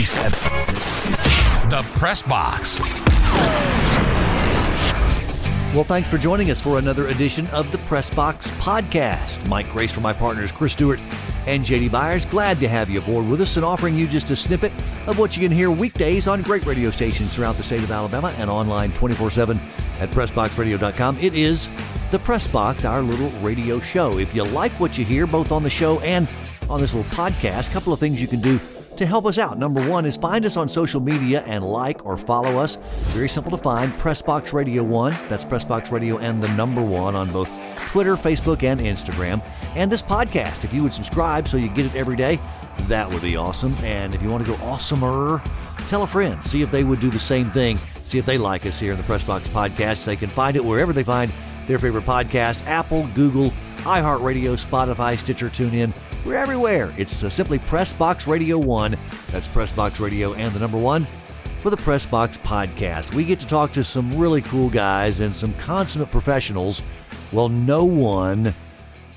The Press Box. Well, thanks for joining us for another edition of the Press Box Podcast. Mike Grace for my partners Chris Stewart and JD Byers. Glad to have you aboard with us and offering you just a snippet of what you can hear weekdays on great radio stations throughout the state of Alabama and online 24 7 at PressBoxRadio.com. It is the Press Box, our little radio show. If you like what you hear, both on the show and on this little podcast, a couple of things you can do to help us out. Number one is find us on social media and like or follow us. Very simple to find. Pressbox Radio 1. That's Pressbox Radio and the number one on both Twitter, Facebook, and Instagram. And this podcast, if you would subscribe so you get it every day, that would be awesome. And if you want to go awesomer, tell a friend. See if they would do the same thing. See if they like us here in the Pressbox Podcast. They can find it wherever they find their favorite podcast Apple, Google, iHeartRadio, Spotify, Stitcher, TuneIn we're everywhere. It's uh, simply Pressbox Radio 1. That's Pressbox Radio and the number one for the Pressbox Podcast. We get to talk to some really cool guys and some consummate professionals. Well, no one,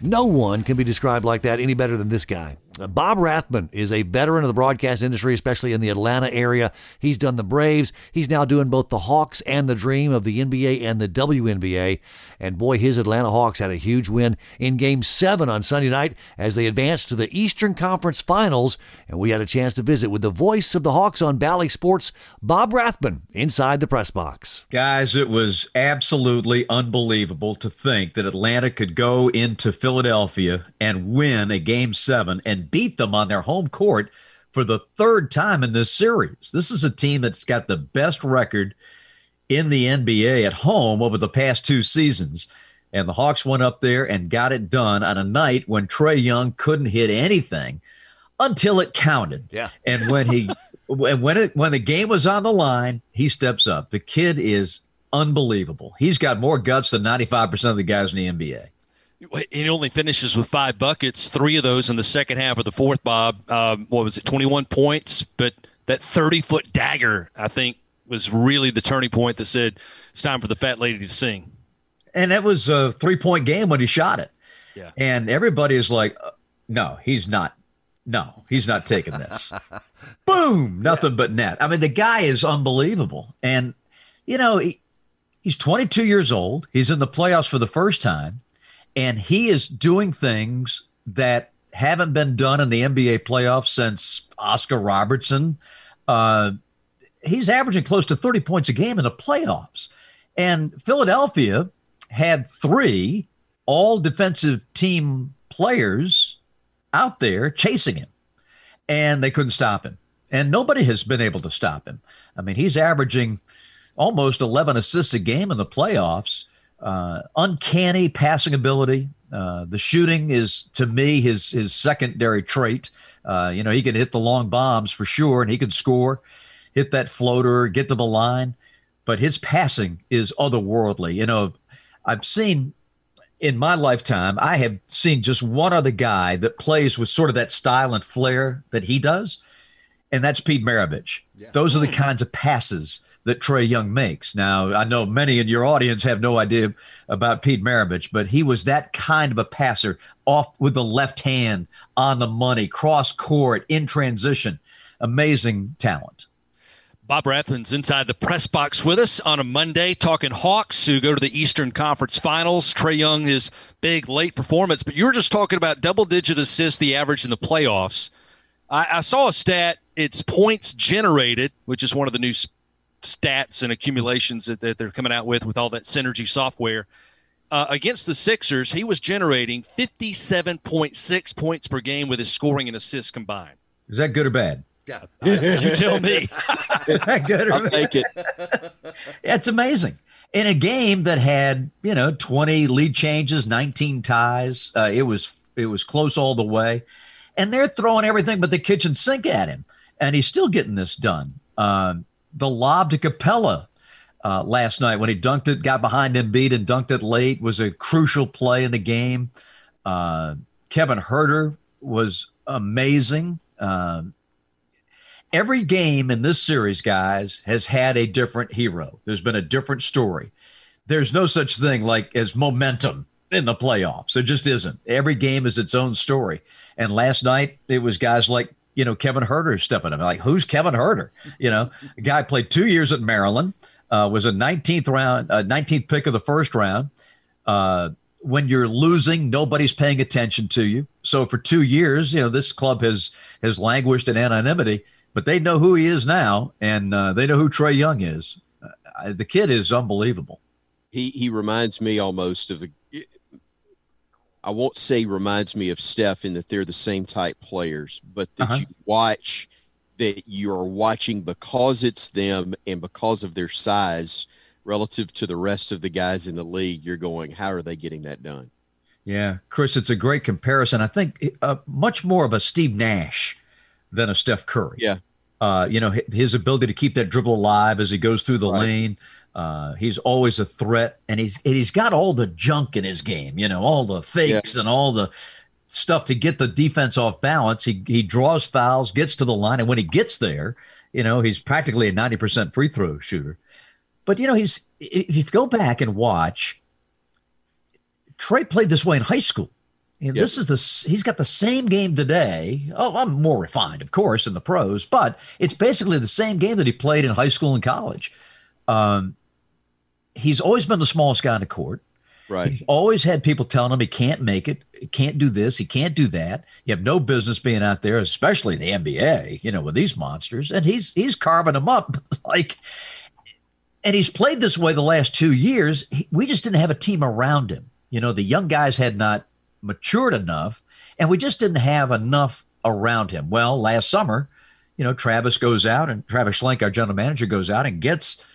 no one can be described like that any better than this guy. Bob Rathbun is a veteran of the broadcast industry, especially in the Atlanta area. He's done the Braves. He's now doing both the Hawks and the Dream of the NBA and the WNBA. And boy, his Atlanta Hawks had a huge win in Game 7 on Sunday night as they advanced to the Eastern Conference Finals. And we had a chance to visit with the voice of the Hawks on Bally Sports, Bob Rathbun, inside the press box. Guys, it was absolutely unbelievable to think that Atlanta could go into Philadelphia and win a Game 7 and beat them on their home court for the third time in this series. This is a team that's got the best record in the NBA at home over the past two seasons. And the Hawks went up there and got it done on a night when Trae Young couldn't hit anything until it counted. Yeah. And when he when it when the game was on the line, he steps up. The kid is unbelievable. He's got more guts than 95% of the guys in the NBA. He only finishes with five buckets, three of those in the second half of the fourth, Bob. Um, what was it, 21 points? But that 30 foot dagger, I think, was really the turning point that said it's time for the fat lady to sing. And that was a three point game when he shot it. Yeah. And everybody is like, uh, no, he's not. No, he's not taking this. Boom, nothing yeah. but net. I mean, the guy is unbelievable. And, you know, he, he's 22 years old. He's in the playoffs for the first time and he is doing things that haven't been done in the NBA playoffs since Oscar Robertson. Uh, he's averaging close to 30 points a game in the playoffs. And Philadelphia had three all defensive team players out there chasing him, and they couldn't stop him. And nobody has been able to stop him. I mean, he's averaging almost 11 assists a game in the playoffs uh, uncanny passing ability. Uh, the shooting is, to me, his his secondary trait. Uh, you know, he can hit the long bombs for sure, and he can score, hit that floater, get to the line. But his passing is otherworldly. You know, I've seen in my lifetime, I have seen just one other guy that plays with sort of that style and flair that he does, and that's Pete Maravich. Yeah. Those are the hmm. kinds of passes that Trae Young makes. Now, I know many in your audience have no idea about Pete Maravich, but he was that kind of a passer off with the left hand on the money, cross court, in transition. Amazing talent. Bob Rathbun's inside the press box with us on a Monday, talking Hawks who go to the Eastern Conference Finals. Trae Young, his big late performance, but you were just talking about double digit assists, the average in the playoffs. I, I saw a stat. It's points generated, which is one of the new stats and accumulations that, that they're coming out with with all that synergy software. Uh, against the Sixers, he was generating 57.6 points per game with his scoring and assists combined. Is that good or bad? Yeah, you tell me. good or I'll bad? take it. It's amazing. In a game that had, you know, 20 lead changes, 19 ties, uh, it was it was close all the way, and they're throwing everything but the kitchen sink at him, and he's still getting this done. Um, the lob to Capela uh, last night when he dunked it, got behind Embiid and dunked it late was a crucial play in the game. Uh, Kevin Huerter was amazing. Um, every game in this series, guys, has had a different hero. There's been a different story. There's no such thing like as momentum in the playoffs. There just isn't. Every game is its own story. And last night, it was guys like you know, Kevin Huerter stepping up. Like, who's Kevin Huerter? You know, the guy played two years at Maryland, uh, was a 19th round, uh, 19th pick of the first round. Uh, when you're losing, nobody's paying attention to you. So for two years, you know, this club has has languished in anonymity, but they know who he is now, and uh, they know who Trae Young is. Uh, the kid is unbelievable. He he reminds me almost of the I won't say reminds me of Steph in that they're the same type players, but that uh-huh. you watch that you're watching because it's them and because of their size relative to the rest of the guys in the league. You're going, how are they getting that done? Yeah, Chris, it's a great comparison. I think uh, much more of a Steve Nash than a Steph Curry. Yeah. Uh, you know, his ability to keep that dribble alive as he goes through the right. lane, uh, he's always a threat, and he's and he's got all the junk in his game. You know, all the fakes yeah. and all the stuff to get the defense off balance. He he draws fouls, gets to the line, and when he gets there, you know, he's practically a ninety percent free throw shooter. But you know, he's if you go back and watch, Trae played this way in high school. And yep. this is the he's got the same game today. Oh, I'm more refined, of course, in the pros, but it's basically the same game that he played in high school and college. Um, he's always been the smallest guy in the court. Right. He's always had people telling him he can't make it, he can't do this, he can't do that. You have no business being out there, especially in the NBA, you know, with these monsters. And he's he's carving them up like and he's played this way the last two years. He, we just didn't have a team around him. You know, the young guys had not matured enough, and we just didn't have enough around him. Well, last summer, you know, Travis goes out and Travis Schlenk, our general manager, goes out and gets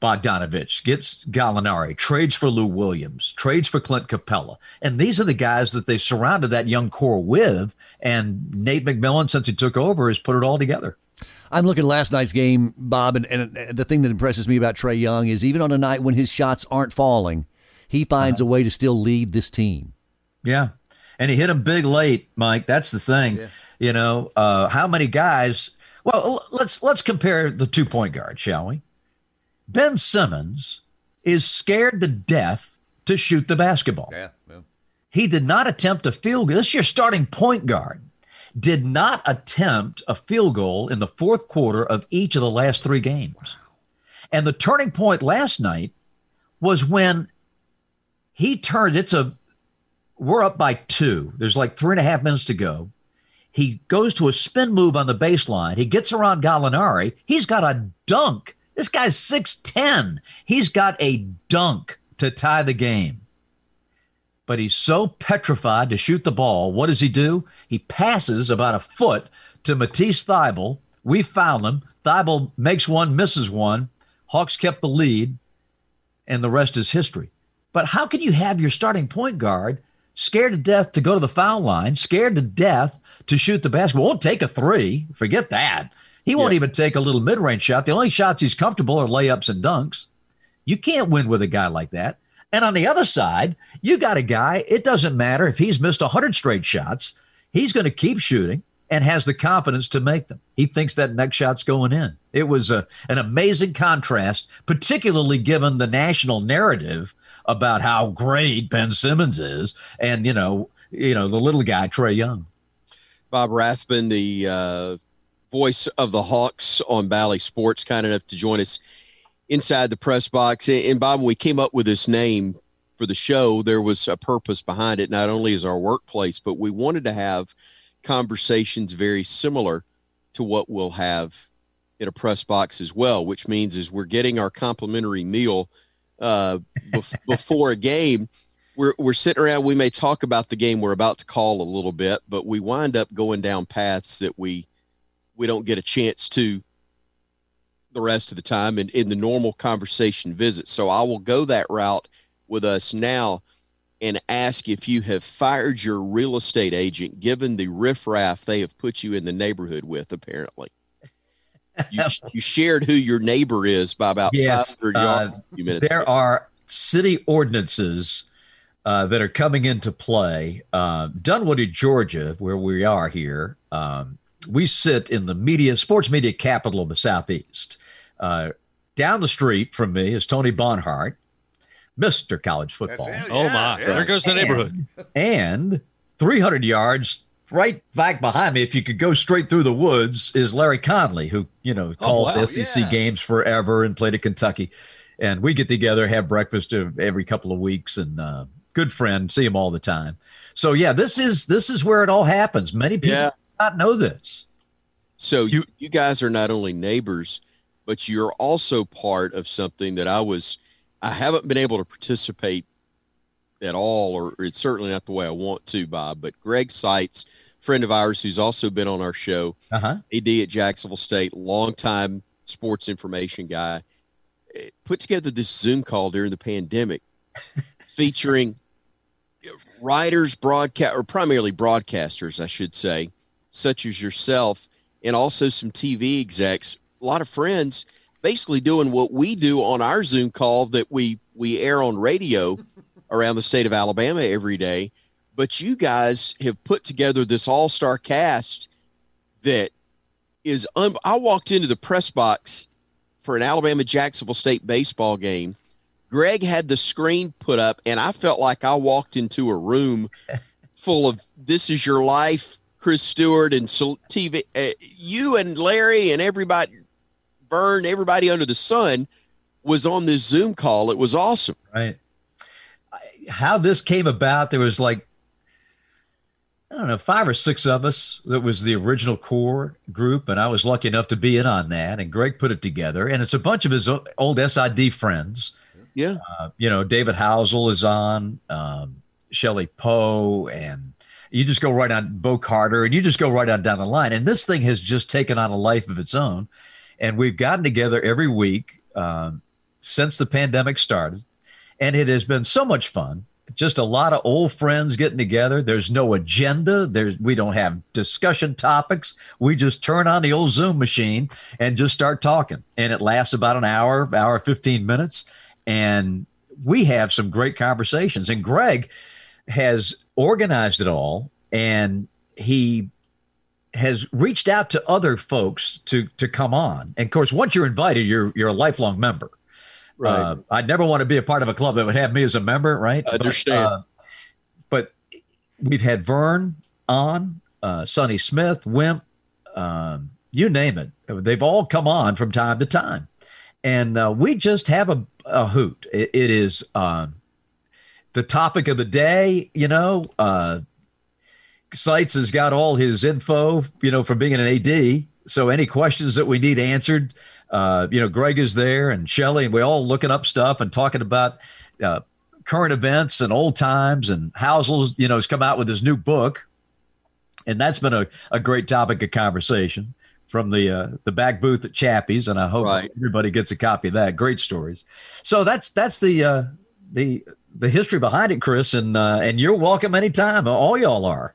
Bogdanovich, gets Gallinari, trades for Lou Williams, trades for Clint Capela. And these are the guys that they surrounded that young core with. And Nate McMillan, since he took over, has put it all together. I'm looking at last night's game, Bob, and, and the thing that impresses me about Trae Young is even on a night when his shots aren't falling, he finds uh-huh. a way to still lead this team. Yeah. And he hit him big late, Mike. That's the thing. Yeah. You know, uh, how many guys? Well, let's let's compare the two point guard, shall we? Ben Simmons is scared to death to shoot the basketball. Yeah, yeah. He did not attempt a field goal. This is your starting point guard. Did not attempt a field goal in the fourth quarter of each of the last three games. And the turning point last night was when he turned. It's a, we're up by two. There's like three and a half minutes to go. He goes to a spin move on the baseline. He gets around Gallinari. He's got a dunk this guy's 6'10. He's got a dunk to tie the game. But he's so petrified to shoot the ball. What does he do? He passes about a foot to Matisse Thybulle. We foul him. Thybulle makes one, misses one. Hawks kept the lead, and the rest is history. But how can you have your starting point guard scared to death to go to the foul line, scared to death to shoot the basketball? Won't take a three. Forget that. He won't yeah. even take a little mid range shot. The only shots he's comfortable are layups and dunks. You can't win with a guy like that. And on the other side, you got a guy, it doesn't matter if he's missed 100 straight shots, he's going to keep shooting and has the confidence to make them. He thinks that next shot's going in. It was a, an amazing contrast, particularly given the national narrative about how great Ben Simmons is and, you know, you know, the little guy, Trae Young. Bob Rathbun, the uh, voice of the Hawks on Bally Sports, kind enough to join us inside the press box. And Bob, when we came up with this name for the show, there was a purpose behind it, not only as our workplace, but we wanted to have conversations very similar to what we'll have in a press box as well, which means as we're getting our complimentary meal uh, before a game. We're, we're sitting around. We may talk about the game we're about to call a little bit, but we wind up going down paths that we we don't get a chance to the rest of the time in, in the normal conversation visit. So I will go that route with us now and ask if you have fired your real estate agent given the riffraff they have put you in the neighborhood with, apparently. You, you shared who your neighbor is by about yes, 500 yards. Uh, minutes there ago. are city ordinances uh, that are coming into play. Uh, Dunwoody, Georgia, where we are here, um, we sit in the media, sports media capital of the Southeast. Uh, down the street from me is Tony Barnhart, Mr. College Football. oh, my. Yeah. There goes the neighborhood. And, and 300 yards right back behind me, if you could go straight through the woods, is Larry Conley, who you know called wow, SEC yeah. games forever and played at Kentucky. And we get together, have breakfast every couple of weeks, and uh, good friend, see him all the time. So yeah, this is this is where it all happens. Many people Yeah. Not know this. So you, You- guys are not only neighbors, but you're also part of something that I was I haven't been able to participate at all, or it's certainly not the way I want to, Bob. But Greg Seitz, friend of ours who's also been on our show, Uh huh. AD at Jacksonville State, longtime sports information guy, eh, put together this Zoom call during the pandemic featuring writers, broadcast, or primarily broadcasters, I should say, such as yourself, and also some TV execs, a lot of friends, basically doing what we do on our Zoom call that we we air on radio around the state of Alabama every day. But you guys have put together this all-star cast that is un- I walked into the press box for an Alabama Jacksonville State baseball game. Greg had the screen put up, and I felt like I walked into a room full of "This Is Your Life," Chris Stewart, and TV. Uh, you and Larry and everybody, Vern, everybody under the sun was on this Zoom call. It was awesome. Right. How this came about, there was like, I don't know, five or six of us that was the original core group. And I was lucky enough to be in on that. And Greg put it together. And it's a bunch of his old SID friends. Yeah, Uh, you know, David Housel is on, um, Shelley Poe, and you just go right on Bo Carter, and you just go right on down the line. And this thing has just taken on a life of its own. And we've gotten together every week um, since the pandemic started, and it has been so much fun. Just a lot of old friends getting together. There's no agenda. There's we don't have discussion topics. We just turn on the old Zoom machine and just start talking. And it lasts about an hour, hour 15 minutes. And we have some great conversations. And Greg has organized it all and he has reached out to other folks to to come on. And of course, once you're invited, you're you're a lifelong member. right. Uh, I'd never want to be a part of a club that would have me as a member, right? I understand. But, uh, but we've had Vern on, uh, Sonny Smith, Wimp, um, you name it. They've all come on from time to time, and uh, we just have a, a hoot. It, it is um, the topic of the day. You know, uh, Seitz has got all his info. You know, from being an AD. So any questions that we need answered, uh, you know, Greg is there and Shelly, and we're all looking up stuff and talking about uh, current events and old times. And Housel's, you know, has come out with his new book, and that's been a, a great topic of conversation from the uh, the back booth at Chappie's, and I hope Right. everybody gets a copy of that. Great stories. So that's that's the uh, the the history behind it, Chris, and uh, and you're welcome anytime. All y'all are.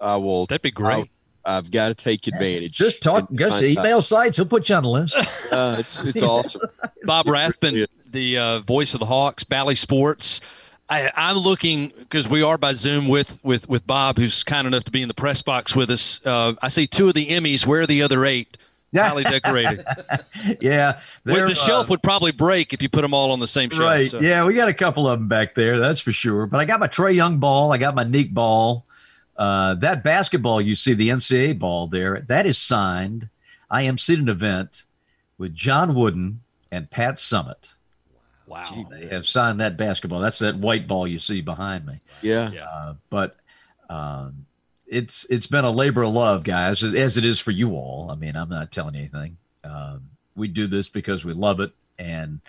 I will. That'd be great. I've got to take advantage. Just talk, And just find time. email Seitz. He'll put you on the list. Uh, it's it's awesome. Bob Rathbun, the uh, voice of the Hawks, Bally Sports. I, I'm looking because we are by Zoom with with with Bob, who's kind enough to be in the press box with us. Uh, I see two of the Emmys. Where are the other eight? Highly decorated. yeah, Well, they're, the shelf uh, would probably break if you put them all on the same shelf. Right. so. Yeah, we got a couple of them back there. That's for sure. But I got my Trae Young ball. I got my Nique ball. Uh, that basketball you see, the NCAA ball there, that is signed. I am seeing an event with John Wooden and Pat Summitt. Wow. They have signed that basketball. That's that white ball you see behind me. Yeah. Yeah. Uh, but um, it's it's been a labor of love, guys, as it is for you all. I mean, I'm not telling anything. Um, we do this because we love it, and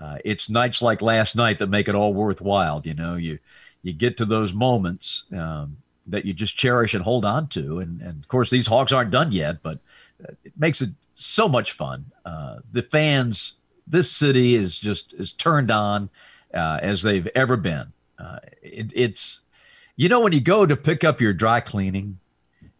uh, it's nights like last night that make it all worthwhile. You know, you you get to those moments um, that you just cherish and hold on to, and and of course these Hawks aren't done yet, but it makes it so much fun. Uh, the fans, this city is just is turned on uh, as they've ever been. Uh, it, it's you know when you go to pick up your dry cleaning,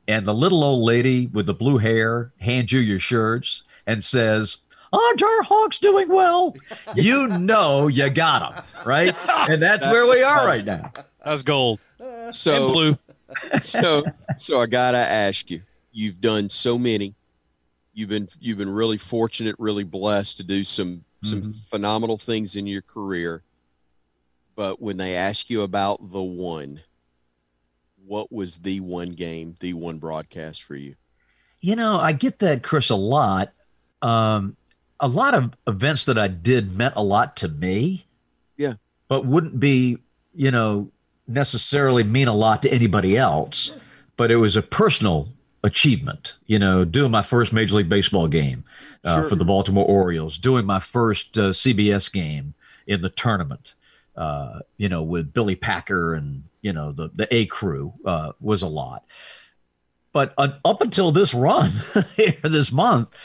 and the little old lady with the blue hair hands you your shirts and says. Aren't our Hawks doing well? You know you got them, right? And that's where we are right now. That's gold and So blue. so so I gotta ask you. You've done so many. You've been you've been really fortunate, really blessed to do some some Mhm. phenomenal things in your career. But when they ask you about the one, what was the one game, the one broadcast for you? You know, I get that, Chris, a lot. Um, a lot of events that I did meant a lot to me. Yeah. But wouldn't be, you know, necessarily mean a lot to anybody else. But it was a personal achievement, you know, doing my first Major League Baseball game uh, sure. for the Baltimore Orioles, doing my first uh, CBS game in the tournament, uh, you know, with Billy Packer and, you know, the, the A crew uh, was a lot. But up until this run here this month,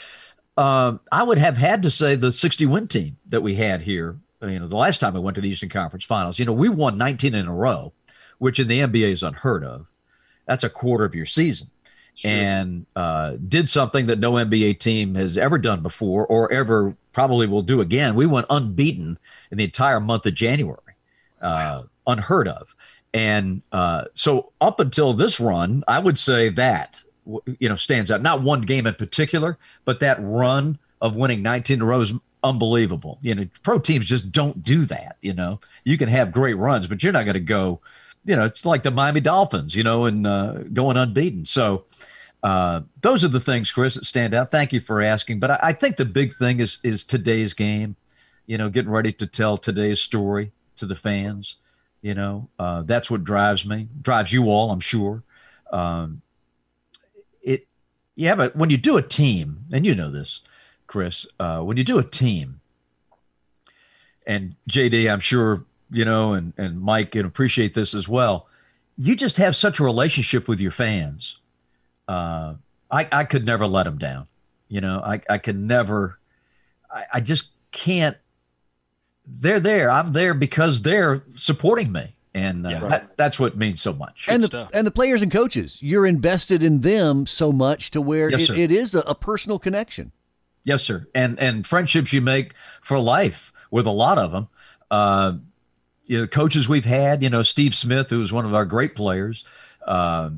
um, I would have had to say the 60 win team that we had here. You know, the last time I went to the Eastern Conference Finals, you know, we won 19 in a row, which in the NBA is unheard of. That's a quarter of your season. Sure. And uh, did something that no NBA team has ever done before or ever probably will do again. We went unbeaten in the entire month of January, uh, unheard of. And uh, so up until this run, I would say that you know stands out. Not one game in particular, but that run of winning 19 in a row is unbelievable. You know, pro teams just don't do that. You know, you can have great runs, but you're not going to go. You know, it's like the Miami Dolphins. You know, and uh, going unbeaten. So. Uh, those are the things, Chris, that stand out. Thank you for asking. But I, I think the big thing is is today's game. You know, getting ready to tell today's story to the fans. You know, uh, that's what drives me, drives you all, I'm sure. Um, it, you have a, when you do a team, and you know this, Chris, uh, when you do a team, and JD, I'm sure, you know, and, and Mike can appreciate this as well. You just have such a relationship with your fans. Uh, I, I could never let them down. You know, I, I could never, I, I just can't they're there. I'm there because they're supporting me. And uh, yeah. that, that's what means so much. And the, and the players and coaches, you're invested in them so much to where yes, it, it is a, a, personal connection. Yes, sir. And and friendships you make for life with a lot of them. Uh, you know, coaches we've had, you know, Steve Smith, who was one of our great players, uh,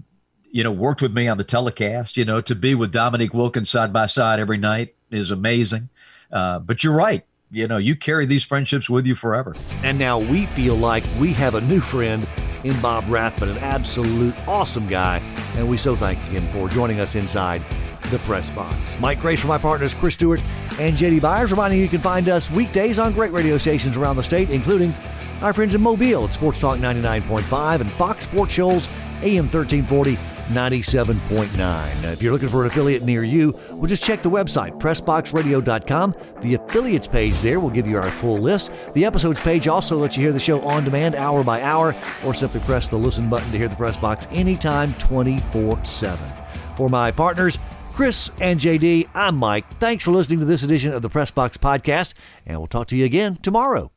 you know, worked with me on the telecast. You know, to be with Dominique Wilkins side by side every night is amazing. Uh, but you're right you know, you carry these friendships with you forever. And now we feel like we have a new friend in Bob Rathbun, an absolute awesome guy. And we so thank him for joining us inside the press box. Mike Grace for my partners, Chris Stewart and JD Byers, reminding you you can find us weekdays on great radio stations around the state, including our friends in Mobile at Sports Talk 99.5 and Fox Sports Shoals AM 1340 97.9. If you're looking for an affiliate near you, well, just check the website, PressBoxRadio.com. The affiliates page there will give you our full list. The episodes page also lets you hear the show on demand, hour by hour, or simply press the listen button to hear the press box anytime, 24 7. For my partners, Chris and JD, I'm Mike. Thanks for listening to this edition of the Press Box Podcast, and we'll talk to you again tomorrow.